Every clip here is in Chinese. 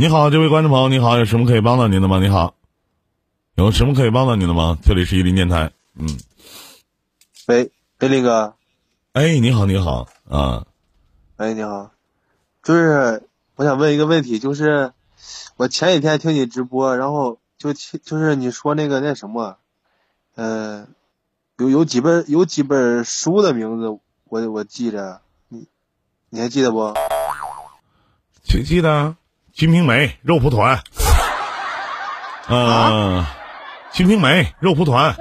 你好，这位观众朋友，你好，有什么可以帮到您的吗？你好，有什么可以帮到您的吗？这里是伊林电台，嗯，喂，贝林哥，哎，你好，你好，啊，哎，你好，就是我想问一个问题，就是我前几天听你直播，然后就听就是你说那个那什么，呃，有有几本有几本书的名字，我我记着，你你还记得不？谁记得《金瓶梅》肉蒲团，呃，《金瓶梅》肉蒲团，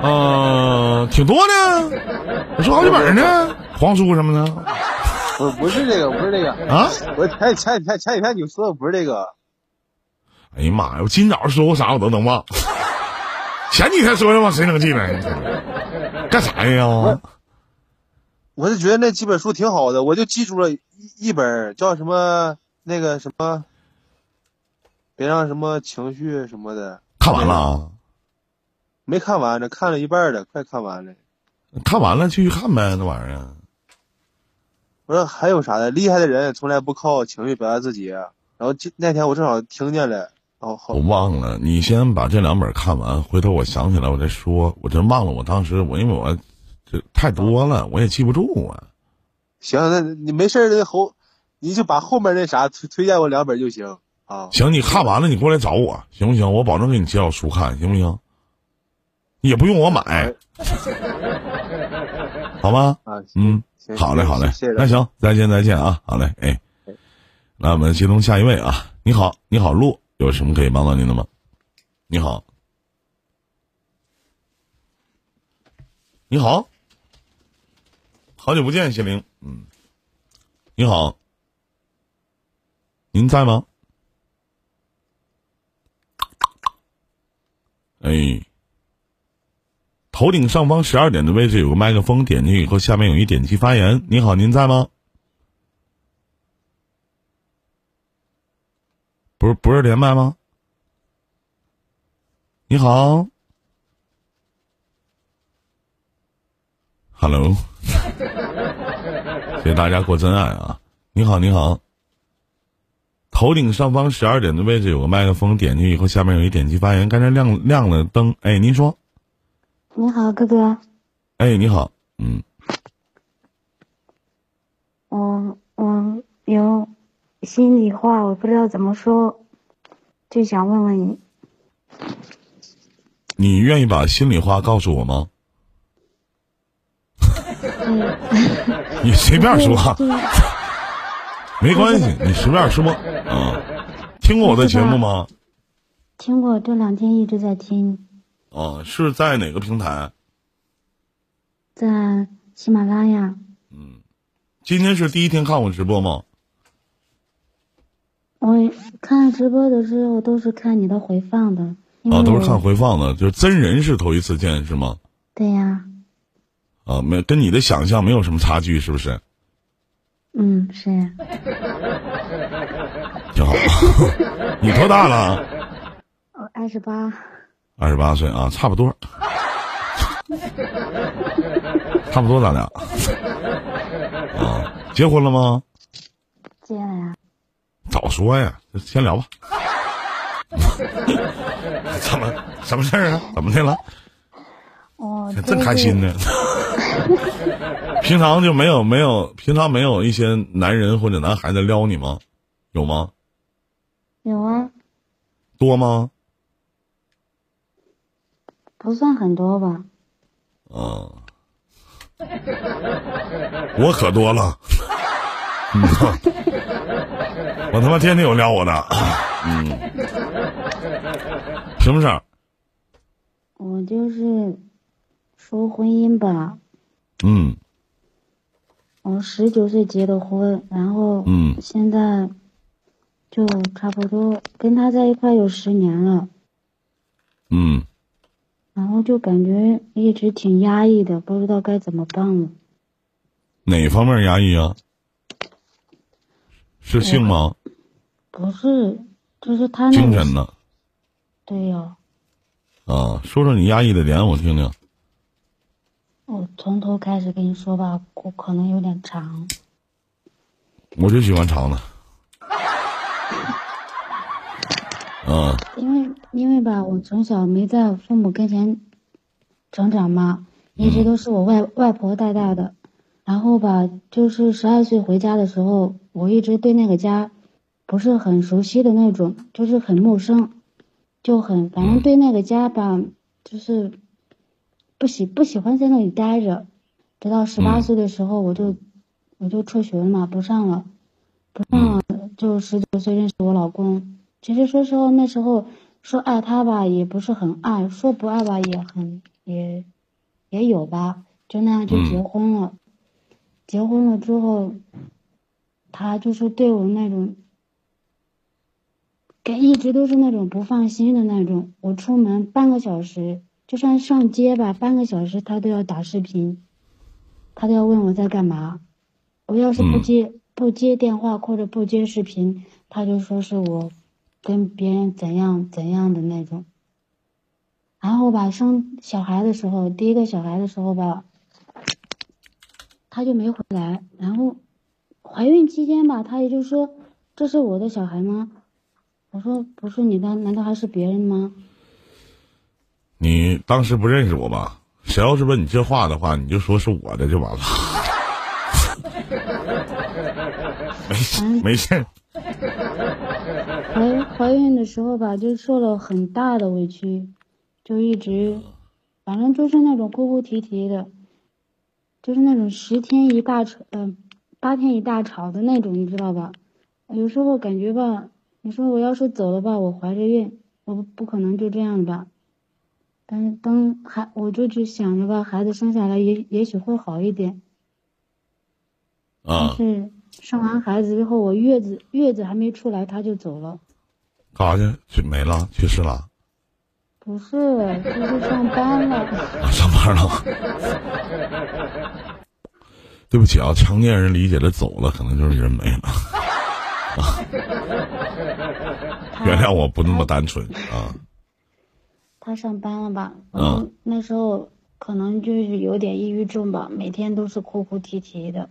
呃，挺多呢，我说好几本呢，黄书什么的不不是这个，不是这个，啊。我前前几天前几天你说的不是这个，哎呀妈呀！我今早说过啥我都能忘，前几天说的吗？谁能记得？干啥呀？我就觉得那几本书挺好的，我就记住了一一本叫什么那个什么，别让什么情绪什么的。看完了啊？没看完呢，看了一半了，快看完了。看完了继续看呗，那玩意儿。我说还有啥的？厉害的人从来不靠情绪表达自己。然后今那天我正好听见了，哦好我，忘了，你先把这两本看完，回头我想起来我再说。我真忘了，我当时我因为我这太多了，我也记不住啊。行，那你没事儿那后，你就把后面那啥推推荐我两本就行啊。行，你看完了你过来找我，行不行？我保证给你介绍书看，行不行？也不用我买，好吗？啊，嗯，好嘞，好嘞谢谢，那行，再见，再见啊，好嘞，哎，那我们接通下一位啊，你好，你好，陆，有什么可以帮到您的吗？你好，你好，好久不见，谢玲，嗯，你好，您在吗？哎，头顶上方十二点的位置有个麦克风，点进去以后，下面有一点击发言。你好，您在吗？不是不是连麦吗？你好，Hello，谢谢大家过真爱啊！你好，你好，头顶上方十二点的位置有个麦克风，点进去以后，下面有一点击发言。刚才亮亮了灯，哎，您说，你好，哥哥，哎，你好，嗯，我我有心里话，我不知道怎么说，就想问问你，你愿意把心里话告诉我吗？嗯，你随便说，没关系，你随便说。啊，听过我的节目吗？听过这两天一直在听，啊，是在哪个平台？在喜马拉雅，嗯今天是第一天看我直播吗？我看直播的时候都是看你的回放的，啊，都是看回放的，就是真人是头一次见是吗？对呀，啊，没跟你的想象没有什么差距，是不是？嗯，是挺好。你多大了？我二十八，二十八岁啊，差不多。差不多，咱俩。啊，结婚了吗？结了呀，早说呀，先聊吧。怎么什么事儿啊？怎么的了？哦真开心呢。平常就没有没有，平常没有一些男人或者男孩子撩你吗？有吗？有啊，多吗？不算很多吧，啊，我可多了。嗯 我他妈天天有撩我的，嗯，什么事儿？我就是说婚姻吧，嗯我十九岁结的婚，然后嗯现在就差不多跟他在一块有十年了，嗯，然后就感觉一直挺压抑的，不知道该怎么办了。哪方面压抑啊？是性吗？不是，就是他那个精神的对呀、啊？说说你压抑的点，我听听。我从头开始跟你说吧，我可能有点长。我就喜欢长的。嗯 因为因为吧，我从小没在父母跟前成长嘛，一直都是我外外婆带大的。然后吧，就是十二岁回家的时候，我一直对那个家不是很熟悉的那种，就是很陌生，就很反正对那个家吧，就是不喜不喜欢在那里待着。直到十八嗯岁的时候，我就我就辍学了嘛，不上了，不上了，就十九岁认识我老公。其实说实话，那时候说爱他吧，也不是很爱；说不爱吧，也很也也有吧。就那样就结婚了。结婚了之后，他就是对我那种，跟一直都是那种不放心的那种。我出门半个小时，就算上街吧，半个小时他都要打视频，他都要问我在干嘛。我要是不嗯接、不接电话或者不接视频，他就说是我跟别人怎样怎样的那种。然后吧，生小孩的时候，第一个小孩的时候吧，他就没回来。然后怀孕期间吧，他也就说这是我的小孩吗？我说不是你的，难道还是别人吗？你当时不认识我吧？谁要是问你这话的话，你就说是我的就完了。没事没事，怀怀孕的时候吧，就受了很大的委屈，就一直，反正就是那种哭哭啼啼的，就是那种十天一大吵，嗯、八天一大吵的那种，你知道吧？有时候感觉吧，你说我要是走了吧，我怀着孕，我不不可能就这样的吧？但是当孩，我就去想着吧，孩子生下来也也许会好一点。但啊，是生完孩子之后，我月子月子还没出来，他就走了。干啥去？去没了，去世了，不是，就是上班了。啊，上班了。对不起啊，成年人理解的走了，可能就是人没了。原谅我不那么单纯啊。他上班了吧？嗯嗯，那时候可能就是有点抑郁症吧，每天都是哭哭啼啼的。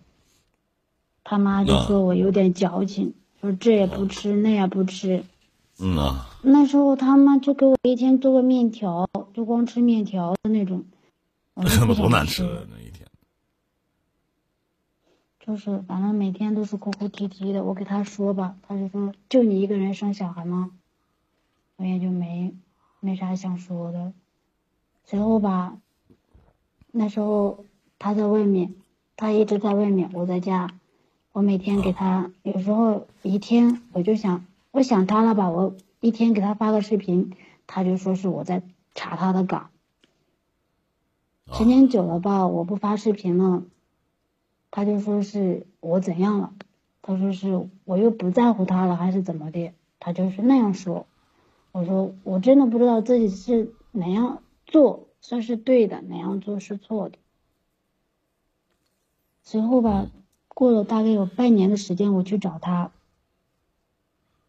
他妈就嗯说我有点矫情，说这也不吃，那也不吃。嗯呐，那时候他妈就给我一天做个面条，就光吃面条的那种。那多难吃啊那一天。就是反正每天都是哭哭啼啼的。我给他说吧，他就说就你一个人生小孩吗？我也就没没啥想说的。随后吧，那时候他在外面，他一直在外面，我在家。我每天给他，有时候一天我就想，我想他了吧，我一天给他发个视频，他就说是我在查他的岗。时间久了吧，我不发视频了，他就说是我怎样了，他说是我又不在乎他了，还是怎么的，他就是那样说。我说我真的不知道自己是哪样做算是对的，哪样做是错的。随后吧，过了大概有半年的时间，我去找他，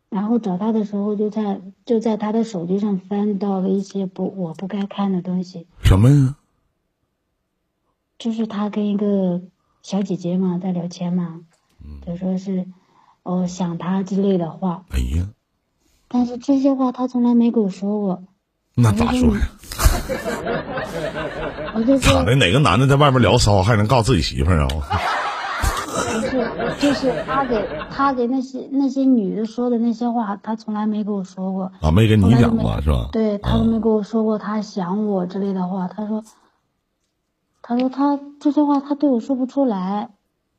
然后找他的时候，就在就在他的手机上翻到了一些不我不该看的东西，什么呀？就是他跟一个小姐姐嘛在聊天嘛，就说是哦想他之类的话，哎呀，但是这些话他从来没跟我说过，那咋说呀？我就说咋的？哪个男的在外面聊骚还能告自己媳妇儿啊？不是，就是他给他给那些那些女的说的那些话，他从来没跟我说过。啊，没跟你讲过是吧？对他都啊没跟我说过他想我之类的话。他说，他说他这些话他对我说不出来。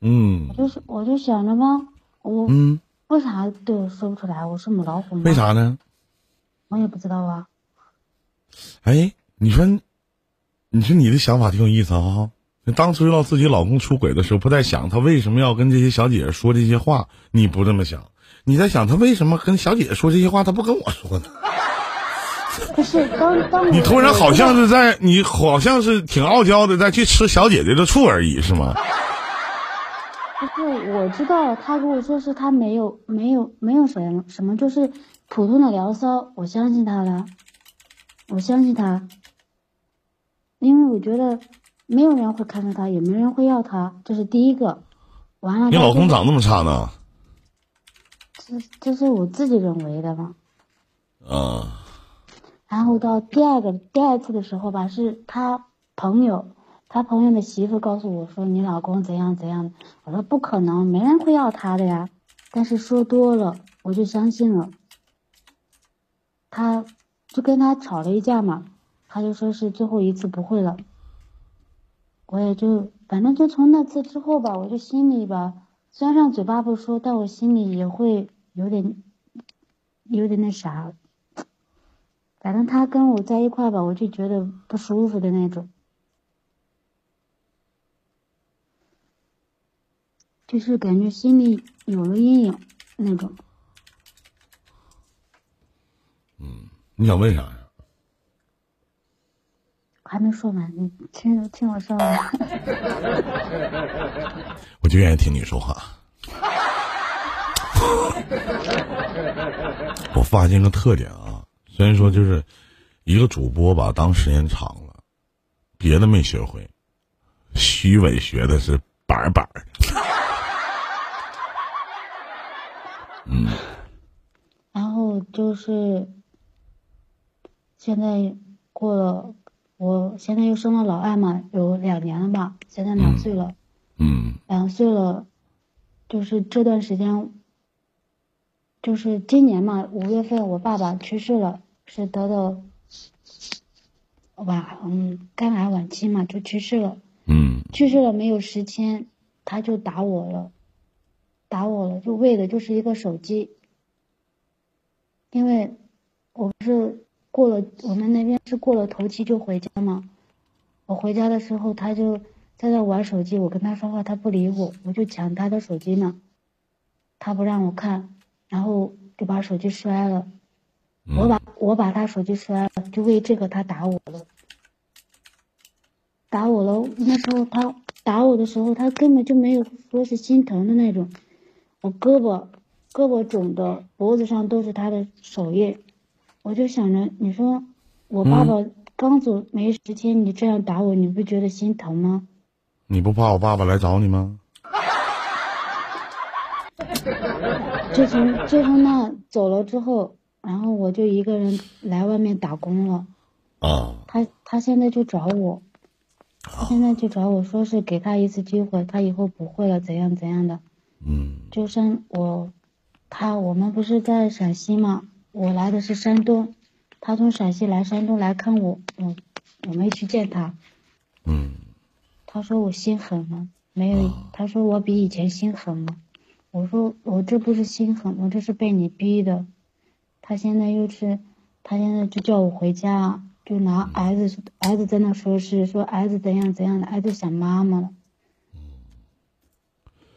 嗯我就是我就想着吧，我嗯，为啥对我说不出来？我是母老虎吗？为？啥呢？我也不知道啊。哎，你说，你说你的想法挺有意思啊。你当知道自己老公出轨的时候，不在想他为什么要跟这些小姐姐说这些话，你不这么想，你在想他为什么跟小姐姐说这些话，他不跟我说呢？不是当 当你突然好像是是在，你好像是挺傲娇的，在去吃小姐姐的醋而已，是吗？不是我知道他跟我说是他没有没有没有什么什么，就是普通的聊骚，我相信他了，我相信他，因为我觉得没有人会看上他，也没人会要他，这是第一个。完了，你老公他长那么差呢？这这是我自己认为的嘛。啊。然后到第二个第二次的时候吧，是他朋友，他朋友的媳妇告诉我说你老公怎样怎样，我说不可能，没人会要他的呀。但是说多了，我就相信了。他就跟他吵了一架嘛，他就说是最后一次不会了。我也就反正就从那次之后吧，我就心里吧，虽然上嘴巴不说，但我心里也会有点有点那啥。反正他跟我在一块吧，我就觉得不舒服的那种，就是感觉心里有了阴影那种。嗯，你想问啥呀？还没说完，你听听我说完。我就愿意听你说话。我发现个特点啊，虽然说就是一个主播吧，当时间长了，别的没学会，虚伪学的是板板。嗯。然后就是。现在过了，我现在又生了老二嘛，有两年了吧，现在两岁了，嗯，两岁了，就是这段时间，就是今年嘛，五月份我爸爸去世了，是得的晚，嗯，肝癌晚期嘛，就去世了，嗯，去世了没有十天，他就打我了，打我了，就为的就是一个手机，因为我不是。过了，我们那边是过了头七就回家嘛。我回家的时候，他就在那玩手机，我跟他说话，他不理我，我就抢他的手机呢。他不让我看，然后就把手机摔了。我把我把他手机摔了，就为这个他打我了。打我了，那时候他打我的时候，他根本就没有说是心疼的那种。我胳膊胳膊肿的，脖子上都是他的手印。我就想着，你说我爸爸刚走没十天，你这样打我，你不觉得心疼吗？你不怕我爸爸来找你吗？自从自从那走了之后，然后我就一个人来外面打工了。啊。他他现在就找我，他现在就找我说是给他一次机会，他以后不会了，怎样怎样的。嗯。就像我，他我们不是在陕西嘛？我来的是山东，他从陕西来山东来看我，我我没去见他。嗯。他说我心狠了，没有。他说我比以前心狠了。我说我这不是心狠，我这是被你逼的。他现在又是，他现在就叫我回家，就拿儿子儿子在那说是说儿子怎样怎样的，儿子想妈妈了。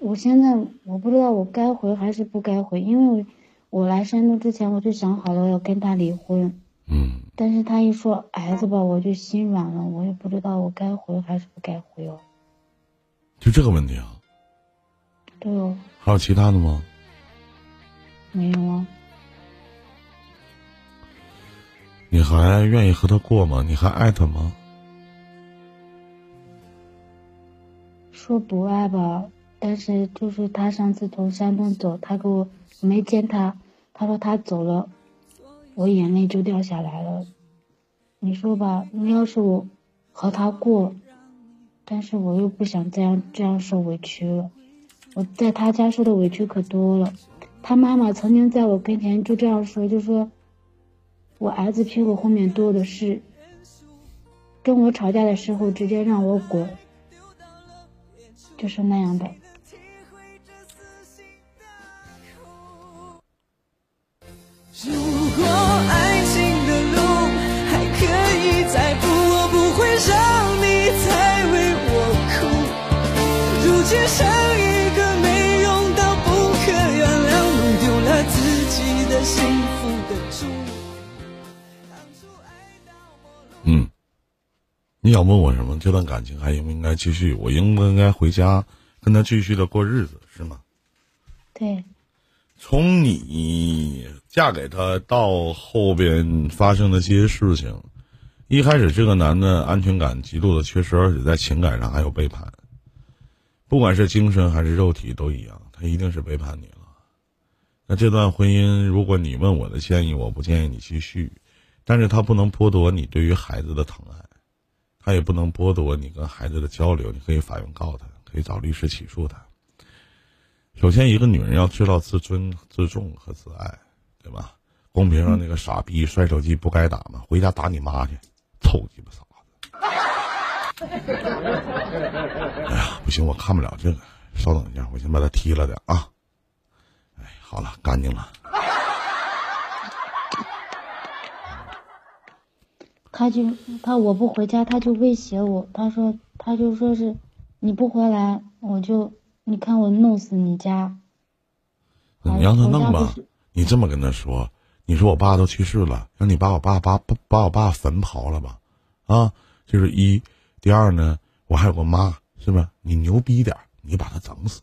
我现在我不知道我该回还是不该回，因为。我我来山东之前，我就想好了要跟他离婚。嗯。但是他一说儿子吧，我就心软了，我也不知道我该回还是不该回哦。就这个问题啊？对哦。还有其他的吗？没有啊。你还愿意和他过吗？你还爱他吗？说不爱吧，但是就是他上次从山东走，他给我。没见他，他说他走了，我眼泪就掉下来了。你说吧，你要是我和他过，但是我又不想这样这样受委屈了。我在他家受的委屈可多了。他妈妈曾经在我跟前就这样说，就说我儿子屁股后面多的是，跟我吵架的时候直接让我滚，就是那样的。爱情的路还可以再步，我不会让你再为我哭。如今剩一个没用到不可原谅，弄丢了自己的幸福的主。嗯，你想问我什么？这段感情还应不应该继续？我应不应该回家跟他继续的过日子？是吗？对。从你嫁给他到后边发生的这些事情，一开始这个男的安全感极度的缺失，而且在情感上还有背叛，不管是精神还是肉体都一样，他一定是背叛你了。那这段婚姻，如果你问我的建议，我不建议你继续，但是他不能剥夺你对于孩子的疼爱，他也不能剥夺你跟孩子的交流。你可以法院告他，可以找律师起诉他。首先，一个女人要知道自尊、自重和自爱，对吧？公屏上那个傻逼摔手机不该打吗？回家打你妈去，臭鸡巴傻子！哎呀，不行，我看不了这个。稍等一下，我先把他踢了点啊。哎，好了，干净了。他就他我不回家，他就威胁我，他说他就说是你不回来，我就你看我弄死你家。你让他弄吧，你这么跟他说，你说我爸都去世了，让你把我爸把把把我爸坟刨了吧，啊，这是一。第二呢，我还有个妈，是吧？你牛逼点，你把他整死，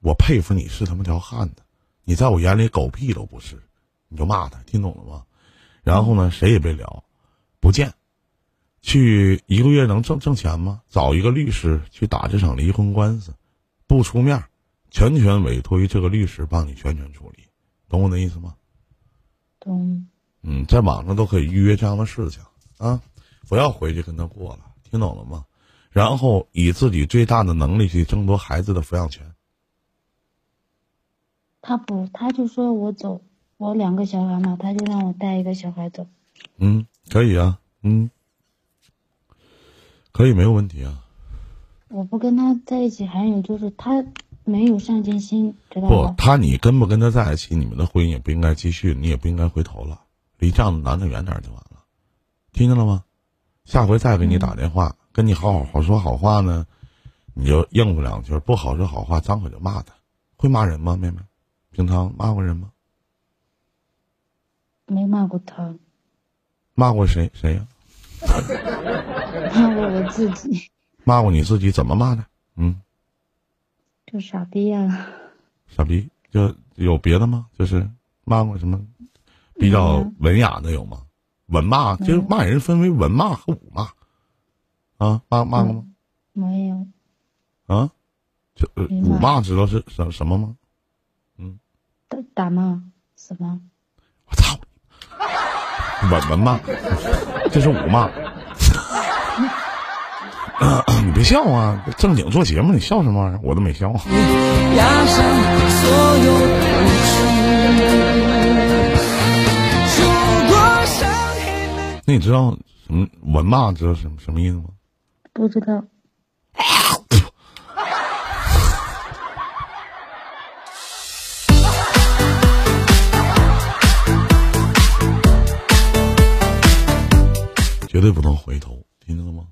我佩服你是他妈条汉子，你在我眼里狗屁都不是，你就骂他，听懂了吗？然后呢，谁也别聊，不见，去一个月能挣挣钱吗？找一个律师去打这场离婚官司，不出面。全权委托于这个律师帮你全权处理，懂我的意思吗？懂。嗯，在网上都可以预约这样的事情啊，不要回去跟他过了，听懂了吗？然后以自己最大的能力去争夺孩子的抚养权。他不，他就说我走，我两个小孩嘛，他就让我带一个小孩走。嗯，可以啊，嗯，可以，没有问题啊。我不跟他在一起，还有就是他。没有上进心，知道不？他你跟不跟他在一起，你们的婚姻也不应该继续，你也不应该回头了，离这样的男的远点就完了，听见了吗？下回再给你打电话，跟你好好好说好话呢，你就应付两句；不好说好话，张口就骂他。会骂人吗，妹妹？平常骂过人吗？没骂过他。骂过谁？谁呀？骂过我自己。骂过你自己？怎么骂的？嗯。就傻逼呀！傻逼，就有别的吗？就是骂过什么比较文雅的有吗？文骂就是骂人分为文骂和武骂啊，骂骂过吗？没有。啊？就武骂知道是什什么吗？嗯。打打骂什么？我操！文文骂，这是武骂。你别笑啊！正经做节目，你笑什么玩意儿？我都没笑。那你知道什么文骂知道什么什么意思吗？不知道。绝对不能回头，听见了吗？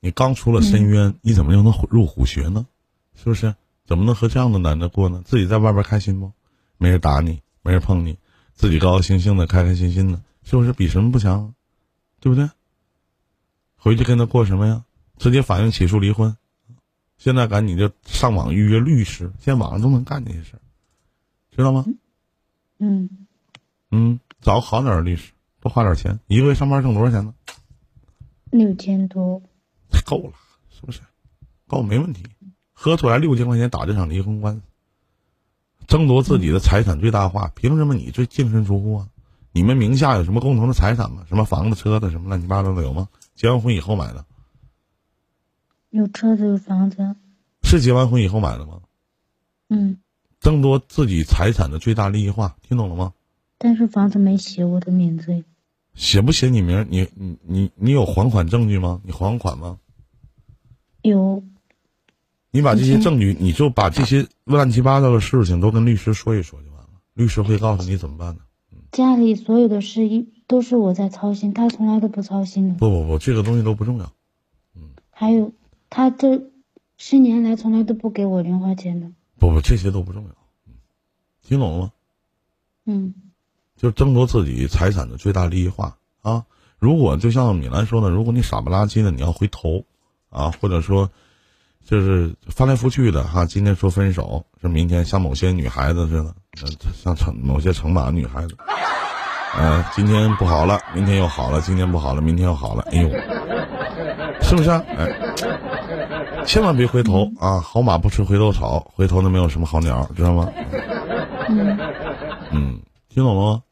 你刚出了深渊，你怎么又能入虎穴呢？是不是？怎么能和这样的男的过呢？自己在外边开心不？没人打你，没人碰你，自己高高兴兴的，开开心心的，是不是？比什么不强？对不对？回去跟他过什么呀？直接法院起诉离婚。现在赶紧就上网预约律师，现在网上都能干这些事儿，知道吗？嗯。嗯，找个好点的律师，多花点钱，一个月上班挣多少钱呢？六千多。够了，是不是？够没问题，合出来六千块钱打这场离婚官司，争夺自己的财产最大化。凭什么你最净身出户啊？你们名下有什么共同的财产吗？什么房子、车子什么乱七八糟的有吗？结完婚以后买的？有车子有房子。是结完婚以后买的吗？嗯。争夺自己财产的最大利益化，听懂了吗？但是房子没写我的名字。写不写你名？你你你你有还款证据吗？你还款吗？有。你把这些证据，你就把这些乱七八糟的事情都跟律师说一说就完了。律师会告诉你怎么办呢？家里所有的事一都是我在操心，他从来都不操心的。不不不，这个东西都不重要。嗯。还有，他这十年来从来都不给我零花钱的。不不，这些都不重要。听懂了吗？嗯。就争夺自己财产的最大利益化啊！如果就像米兰说的，如果你傻不拉几的你要回头，啊，或者说，就是翻来覆去的哈，今天说分手，是明天像某些女孩子似的，像成某些城马女孩子，嗯，今天不好了，明天又好了，今天不好了，明天又好了，哎呦，是不是？哎，千万别回头啊！好马不吃回头草，回头那没有什么好鸟，知道吗？嗯。嗯，听懂了吗？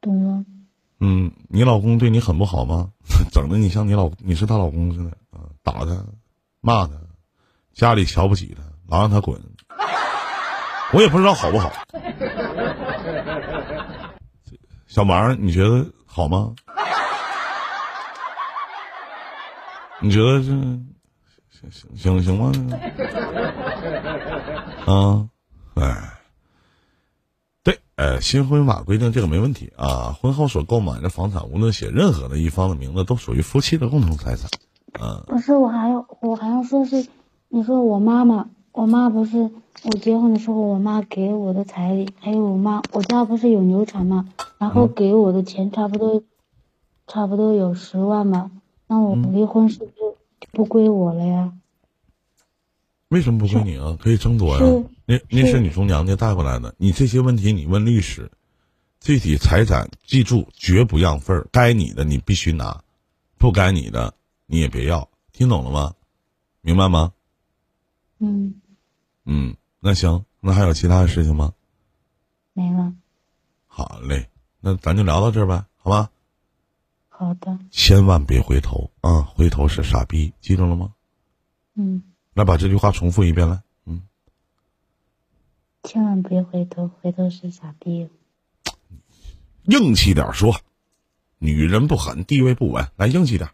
懂了。嗯，你老公对你很不好吗？整的你像你老你是他老公似的啊，打他，骂他，家里瞧不起他，老让他滚。我也不知道好不好。小王，你觉得好吗？你觉得这行行行行吗？啊，哎。对，呃，新婚法规定这个没问题啊。婚后所购买的房产，无论写任何的一方的名字，都属于夫妻的共同财产。啊，不是，我还要我还要说是，你说我妈妈，我妈不是我结婚的时候，我妈给我的彩礼，还有我妈，我家不是有牛场嘛，然后给我的钱差不多，差不多有十万吧。那我离婚是不是就不归我了呀？为什么不归你啊？可以争夺呀。那那是你从娘家带过来的，你这些问题你问律师，具体财产记住绝不让份儿，该你的你必须拿，不该你的你也别要，听懂了吗？明白吗？嗯。嗯，那行，那还有其他的事情吗？没了。好嘞，那咱就聊到这儿呗，好吧？好的。千万别回头啊！回头是傻逼，记住了吗？嗯。来把这句话重复一遍来。嗯千万别回头，回头是傻逼。硬气点说，女人不狠，地位不稳。来，硬气点，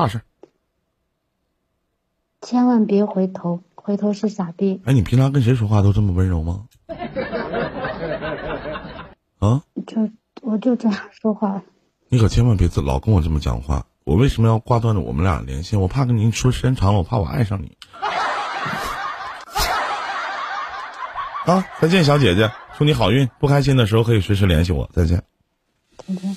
大事。千万别回头，回头是傻逼。哎，你平常跟谁说话都这么温柔吗？啊？就我就这样说话。你可千万别老跟我这么讲话。我为什么要挂断了我们俩联系？我怕跟您说时间长了，我怕我爱上你。啊，再见，小姐姐，祝你好运。不开心的时候可以随时联系我。再见。再见。